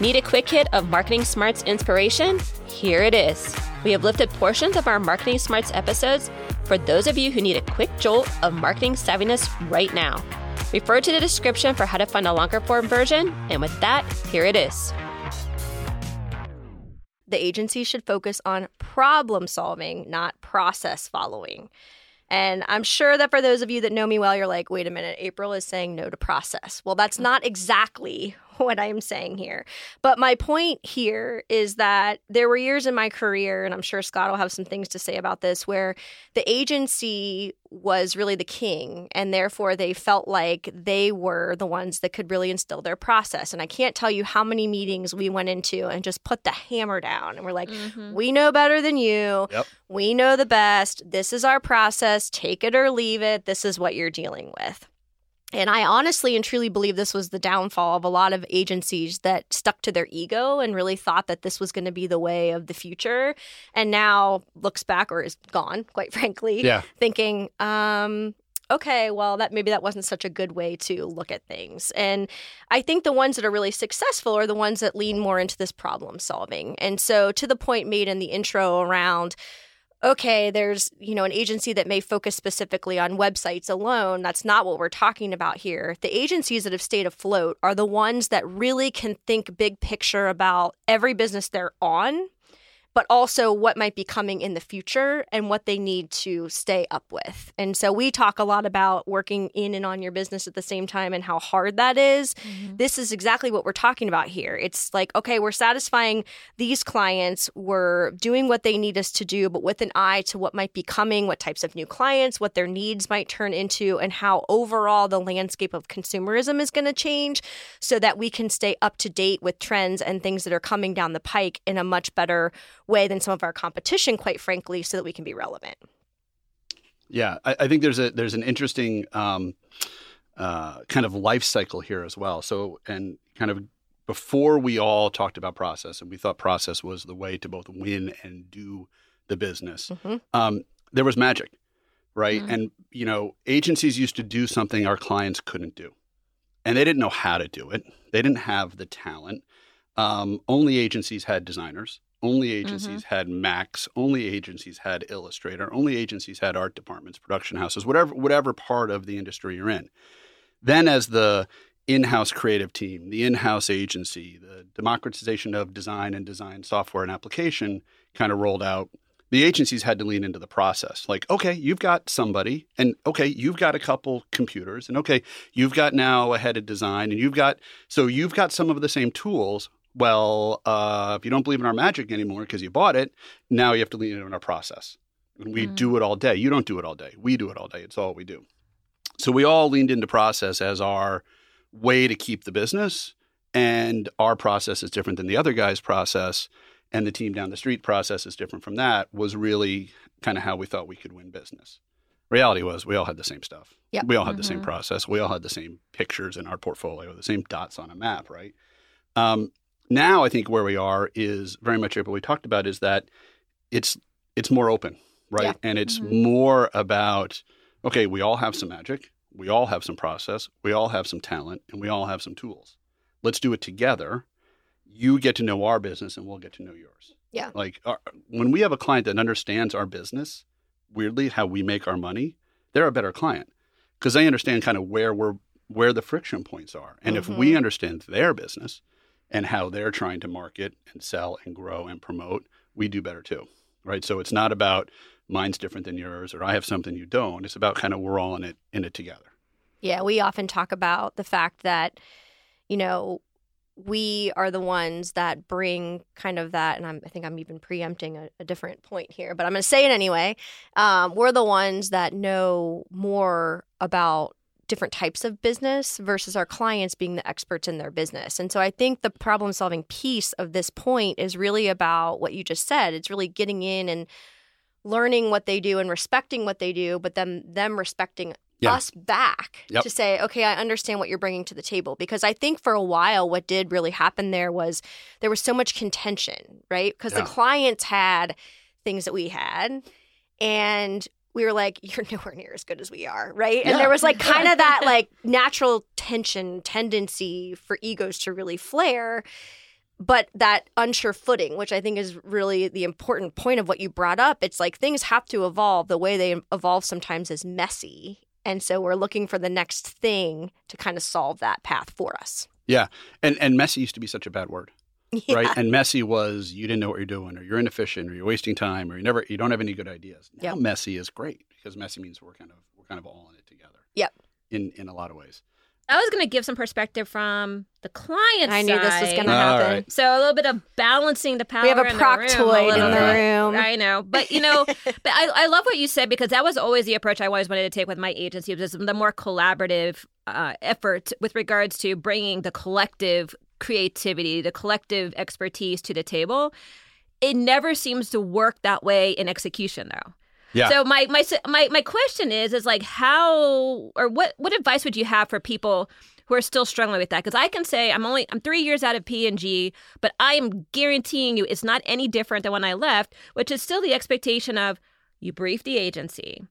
Need a quick hit of Marketing Smarts inspiration? Here it is. We have lifted portions of our Marketing Smarts episodes for those of you who need a quick jolt of marketing savviness right now. Refer to the description for how to find a longer form version. And with that, here it is. The agency should focus on problem solving, not process following. And I'm sure that for those of you that know me well, you're like, wait a minute, April is saying no to process. Well, that's not exactly what I'm saying here. But my point here is that there were years in my career, and I'm sure Scott will have some things to say about this, where the agency was really the king, and therefore they felt like they were the ones that could really instill their process. And I can't tell you how many meetings we went into and just put the hammer down, and we're like, mm-hmm. we know better than you. Yep. We know the best. This is our process. Take it or leave it. This is what you're dealing with. And I honestly and truly believe this was the downfall of a lot of agencies that stuck to their ego and really thought that this was going to be the way of the future. And now looks back or is gone, quite frankly, yeah. thinking, um, okay, well, that maybe that wasn't such a good way to look at things. And I think the ones that are really successful are the ones that lean more into this problem solving. And so, to the point made in the intro around okay, there's, you know, an agency that may focus specifically on websites alone. That's not what we're talking about here. The agencies that have stayed afloat are the ones that really can think big picture about every business they're on but also what might be coming in the future and what they need to stay up with. And so we talk a lot about working in and on your business at the same time and how hard that is. Mm-hmm. This is exactly what we're talking about here. It's like, okay, we're satisfying these clients, we're doing what they need us to do, but with an eye to what might be coming, what types of new clients, what their needs might turn into, and how overall the landscape of consumerism is going to change so that we can stay up to date with trends and things that are coming down the pike in a much better way than some of our competition, quite frankly, so that we can be relevant. Yeah, I, I think there's a there's an interesting um, uh, kind of life cycle here as well. So, and kind of before we all talked about process, and we thought process was the way to both win and do the business. Mm-hmm. Um, there was magic, right? Mm-hmm. And you know, agencies used to do something our clients couldn't do, and they didn't know how to do it. They didn't have the talent. Um, only agencies had designers. Only agencies mm-hmm. had Macs. Only agencies had Illustrator. Only agencies had art departments, production houses, whatever whatever part of the industry you're in. Then, as the in-house creative team, the in-house agency, the democratization of design and design software and application kind of rolled out. The agencies had to lean into the process. Like, okay, you've got somebody, and okay, you've got a couple computers, and okay, you've got now a head of design, and you've got so you've got some of the same tools well, uh, if you don't believe in our magic anymore because you bought it, now you have to lean in on our process. And we mm. do it all day. You don't do it all day. We do it all day. It's all we do. So we all leaned into process as our way to keep the business. And our process is different than the other guy's process. And the team down the street process is different from that, was really kind of how we thought we could win business. Reality was we all had the same stuff. Yep. We all had mm-hmm. the same mm-hmm. process. We all had the same pictures in our portfolio, the same dots on a map, right? Um, now, I think where we are is very much what we talked about is that it's it's more open, right? Yeah. And it's mm-hmm. more about okay, we all have some magic, we all have some process, we all have some talent, and we all have some tools. Let's do it together. You get to know our business, and we'll get to know yours. Yeah. Like our, when we have a client that understands our business, weirdly how we make our money, they're a better client because they understand kind of where we're where the friction points are. And mm-hmm. if we mm-hmm. understand their business, and how they're trying to market and sell and grow and promote, we do better too. Right. So it's not about mine's different than yours or I have something you don't. It's about kind of we're all in it in it together. Yeah, we often talk about the fact that, you know, we are the ones that bring kind of that, and I'm, i think I'm even preempting a, a, different point here, but I'm going to say it anyway. Um, we're the ones that know more about different types of business versus our clients being the experts in their business. And so I think the problem solving piece of this point is really about what you just said. It's really getting in and learning what they do and respecting what they do, but then them respecting yeah. us back yep. to say, okay, I understand what you're bringing to the table. Because I think for a while, what did really happen there was there was so much contention, right? Because yeah. the clients had things that we had. And we were like, you're nowhere near as good as we are, right? Yeah. And there was like kind of that like natural tension tendency for egos to really flare. but that unsure footing, which I think is really the important point of what you brought up. It's like things have to evolve. The way they evolve sometimes is messy. And so we're looking for the next thing to kind of solve that path for us. Yeah. And and messy used to be such a bad word. Yeah. Right. And messy was you didn't know what you're doing or you're inefficient or you're wasting time or you never you don't have any good ideas. Now Yep. messy is great because messy means we're kind of we're kind of all in it together. Yep. In in a lot of ways. I was going to give some perspective from the client I knew this was going to happen. right. So a little bit of balancing the power. We have a in the room proctoid in the room. I know, but you know, but I, I love what you said because that was always the approach I always wanted to take with my agency was the more collaborative uh, effort with regards to bringing the collective creativity, the collective expertise to the table. It never seems to work that way in execution, though. Yeah. So my my my my question is is like how or what what advice would you have for people who are still struggling with that? Because I can say I'm only I'm three years out of P and G, but I am guaranteeing you it's not any different than when I left, which is still the expectation of you brief the agency,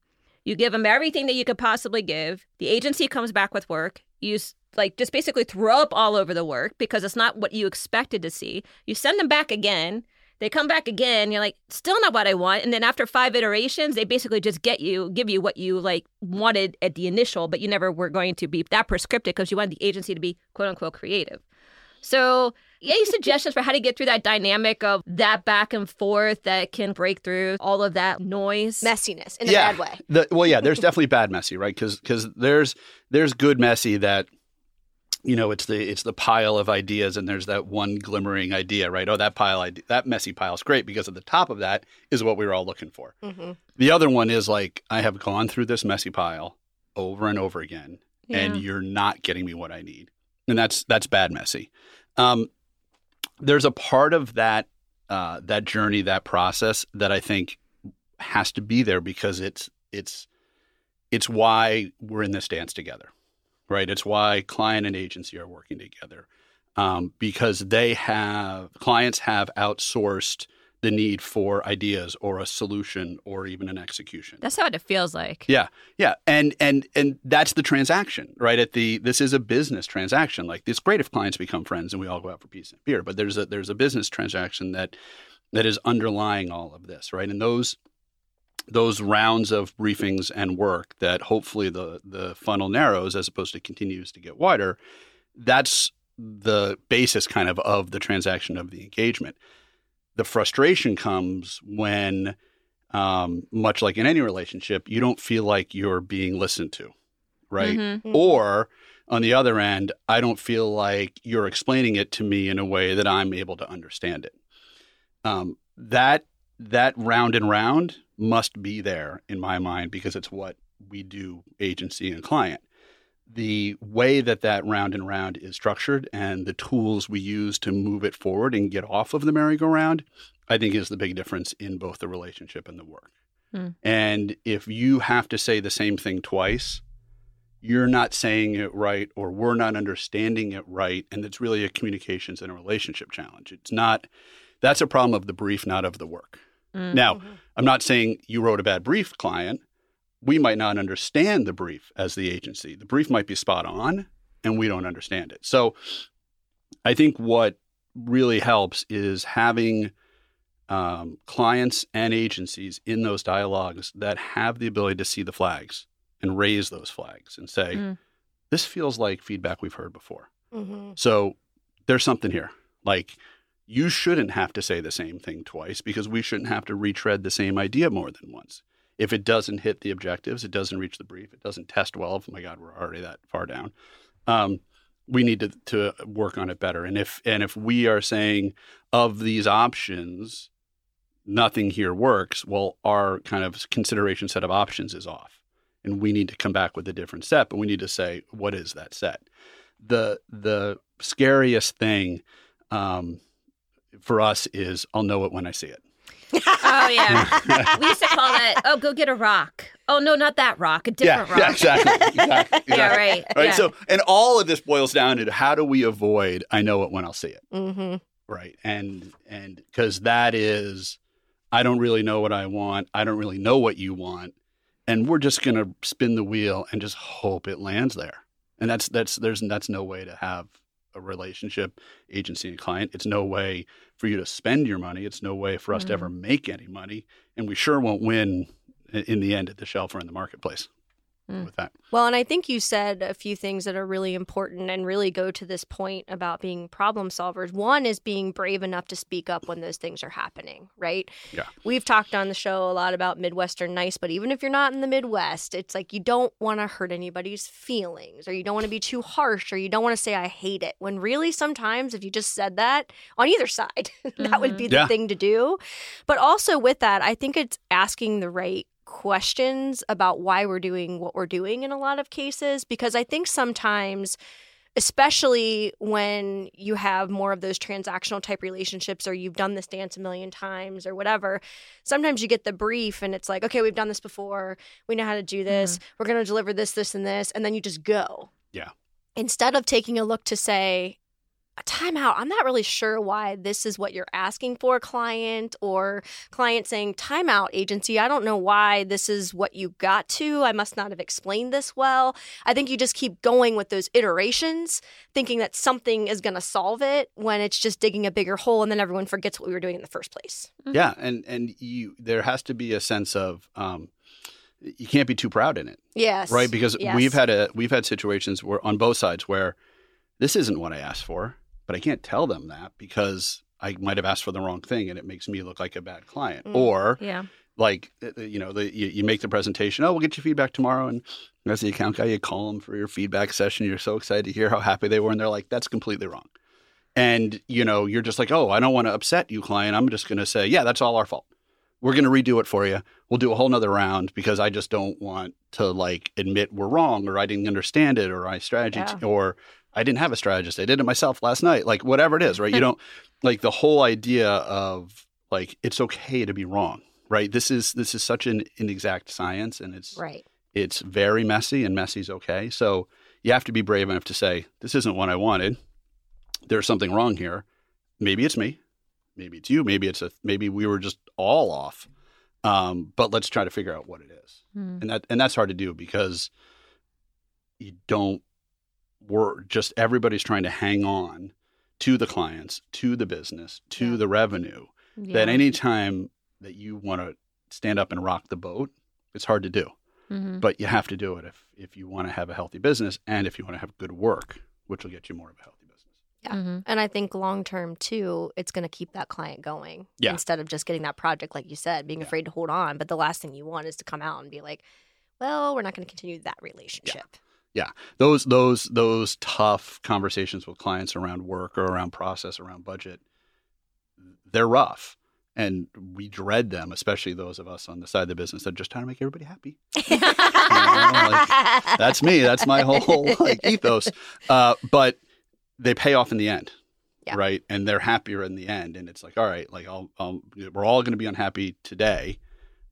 you give them everything that you could possibly give. The agency comes back with work. You like just basically throw up all over the work because it's not what you expected to see. You send them back again. They come back again. You're like, still not what I want. And then after five iterations, they basically just get you, give you what you like wanted at the initial, but you never were going to be that prescriptive because you wanted the agency to be quote unquote creative. So, any suggestions for how to get through that dynamic of that back and forth that can break through all of that noise? Messiness in a yeah. bad way. The, well, yeah, there's definitely bad messy, right? Because Because there's there's good messy that you know it's the it's the pile of ideas and there's that one glimmering idea, right? Oh, that pile idea, that messy pile is great because at the top of that is what we were all looking for. hmm The other one is like I have gone through this messy pile over and over again, and you're not getting me what I need, and that's that's bad messy. Um, there's a part of that uh, that journey, that process that I think has to be there because it's it's it's why we're in this dance together, right? It's why client and agency are working together um, because they have clients have outsourced the need for ideas or a solution or even an execution. That's how it feels like. Yeah, yeah, and and and that's the transaction, right? At the this is a business transaction. Like it's great if clients become friends and we all go out for peace and beer, but there's a there's a business transaction that that is underlying all of this, right? And those those rounds of briefings and work that hopefully the the funnel narrows as opposed to continues to get wider. That's the basis kind of of the transaction of the engagement. The frustration comes when um, much like in any relationship, you don't feel like you're being listened to, right? Mhm. Or on the other end, I don't feel like you're explaining it to me in a way that I'm able to understand it. Um, that that round and round must be there in my mind because it's what we do, agency and client. The way that that round and round is structured and the tools we use to move it forward and get off of the merry-go-round, I think is the big difference in both the relationship and the work. Hmm. And if you have to say the same thing twice, you're not saying it right or we're not understanding it right and it's really a communications and a relationship challenge it's not that's a problem of the brief not of the work Mm. now i'm not saying you wrote a bad brief client we might not understand the brief as the agency the brief might be spot on and we don't understand it so i think what really helps is having um, clients and agencies in those dialogues that have the ability to see the flags and raise those flags and say, Mm. this feels like feedback we've heard before. hmm So there's something here. Like, you shouldn't have to say the same thing twice because we shouldn't have to retread the same idea more than once. If it doesn't hit the objectives, it doesn't reach the brief, it doesn't test well. Oh my God, we're already that far down. Um, we need to, to work on it better. And if and if we are saying of these options, nothing here works, well, our kind of consideration set of options is off, and we need to come back with a different set. But we need to say what is that set. The the scariest thing um, for us is I'll know it when I see it. Oh yeah, we used to call that. Oh, go get a rock. Oh no, not that rock. A different yeah, rock. yeah, exactly, exactly, exactly. Yeah, right. Right. Yeah. So, and all of this boils down to how do we avoid I know it when I'll see it. hmm Right. And and because that is I don't really know what I want. I don't really know what you want. And we're just gonna spin the wheel and just hope it lands there. And that's that's there's that's no way to have a relationship, agency and client. It's no way for you to spend your money. It's no way for us to ever mm-hmm. make any money, and we sure won't win in the end at the shelf or in the marketplace Mm. with that. Well, and I think you said a few things that are really important and really go to this point about being problem solvers. One is being brave enough to speak up when those things are happening, right? Yeah. We've talked on the show a lot about Midwestern nice, but even if you're not in the Midwest, it's like you don't want to hurt anybody's feelings or you don't want to be too harsh or you don't want to say, I hate it. When really, sometimes if you just said that on either side, that would be the Yeah. thing to do. But also with that, I think it's asking the right questions about why we're doing what we're doing in a lot of cases because I think sometimes especially when you have more of those transactional type relationships or you've done this dance a million times or whatever sometimes you get the brief and it's like okay we've done this before. We know how to do this. Mm-hmm. We're going to deliver this this and this and then you just go. Yeah. instead of taking a look to say time out i'm not really sure why this is what you're asking for client or client saying time out agency i don't know why this is what you got to i must not have explained this well. I think you just keep going with those iterations thinking that something is going to solve it when it's just digging a bigger hole and then everyone forgets what we were doing in the first place. Yeah, and and you there has to be a sense of um, you can't be too proud in it, yes right? Because Yes. we've had a we've had situations where on both sides where this isn't what I asked for, but I can't tell them that because I might have asked for the wrong thing, and it makes me look like a bad client. Mm. Or Yeah. like uh, you know, the, you, you make the presentation. Oh, we'll get your feedback tomorrow, and as the account guy, you call them for your feedback session. You're so excited to hear how happy they were, and they're like, "That's completely wrong." And you know, you're just like, "Oh, I don't want to upset you, client. I'm just going to say, yeah, that's all our fault. We're going to redo it for you. We'll do a whole nother round because I just don't want to like admit we're wrong, or I didn't understand it, or I strategy, Yeah. or I didn't have a strategist. I did it myself last night. Like whatever it is, right? you don't like the whole idea of like it's okay to be wrong right? This is this is such an inexact science and it's right. it's very messy and messy's okay. So you have to be brave enough to say this isn't what i wanted. There's something wrong here. Maybe it's me. Maybe it's you. Maybe it's a maybe we were just all off. Um, but let's try to figure out what it is. Mm. and that and that's hard to do because you don't we're just everybody's trying to hang on to the clients to the business to Yeah. the revenue that any time that you want to stand up and rock the boat it's hard to do Mhm. but you have to do it if if you want to have a healthy business and if you want to have good work which will get you more of a healthy business Yeah. Mhm. And I think long term too, it's going to keep that client going Yeah. instead of just getting that project, like you said, being Yeah. afraid to hold on. But the last thing you want is to come out and be like, well, we're not going to continue that relationship. Those those those tough conversations with clients around work or around process around budget they're rough. And we dread them especially those of us on the side of the business that are just trying to make everybody happy. That's me. That's my whole like ethos. Uh, but they pay off in the end Yeah. right? And they're happier in the end. And it's like all right like I'll, I'll we're all going to be unhappy today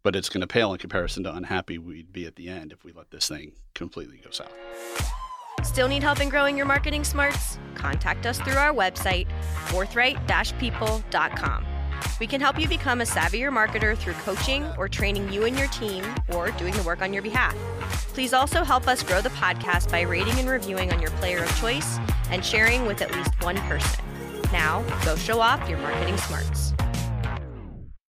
but it's going to pale in comparison to unhappy we'd be at the end if we let this thing completely go south Still need help in growing your marketing smarts? Contact us through our website, forthright-people.com. We can help you become a savvier marketer through coaching or training you and your team or doing the work on your behalf. Please also help us grow the podcast by rating and reviewing on your player of choice and sharing with at least one person. Now, go show off your marketing smarts.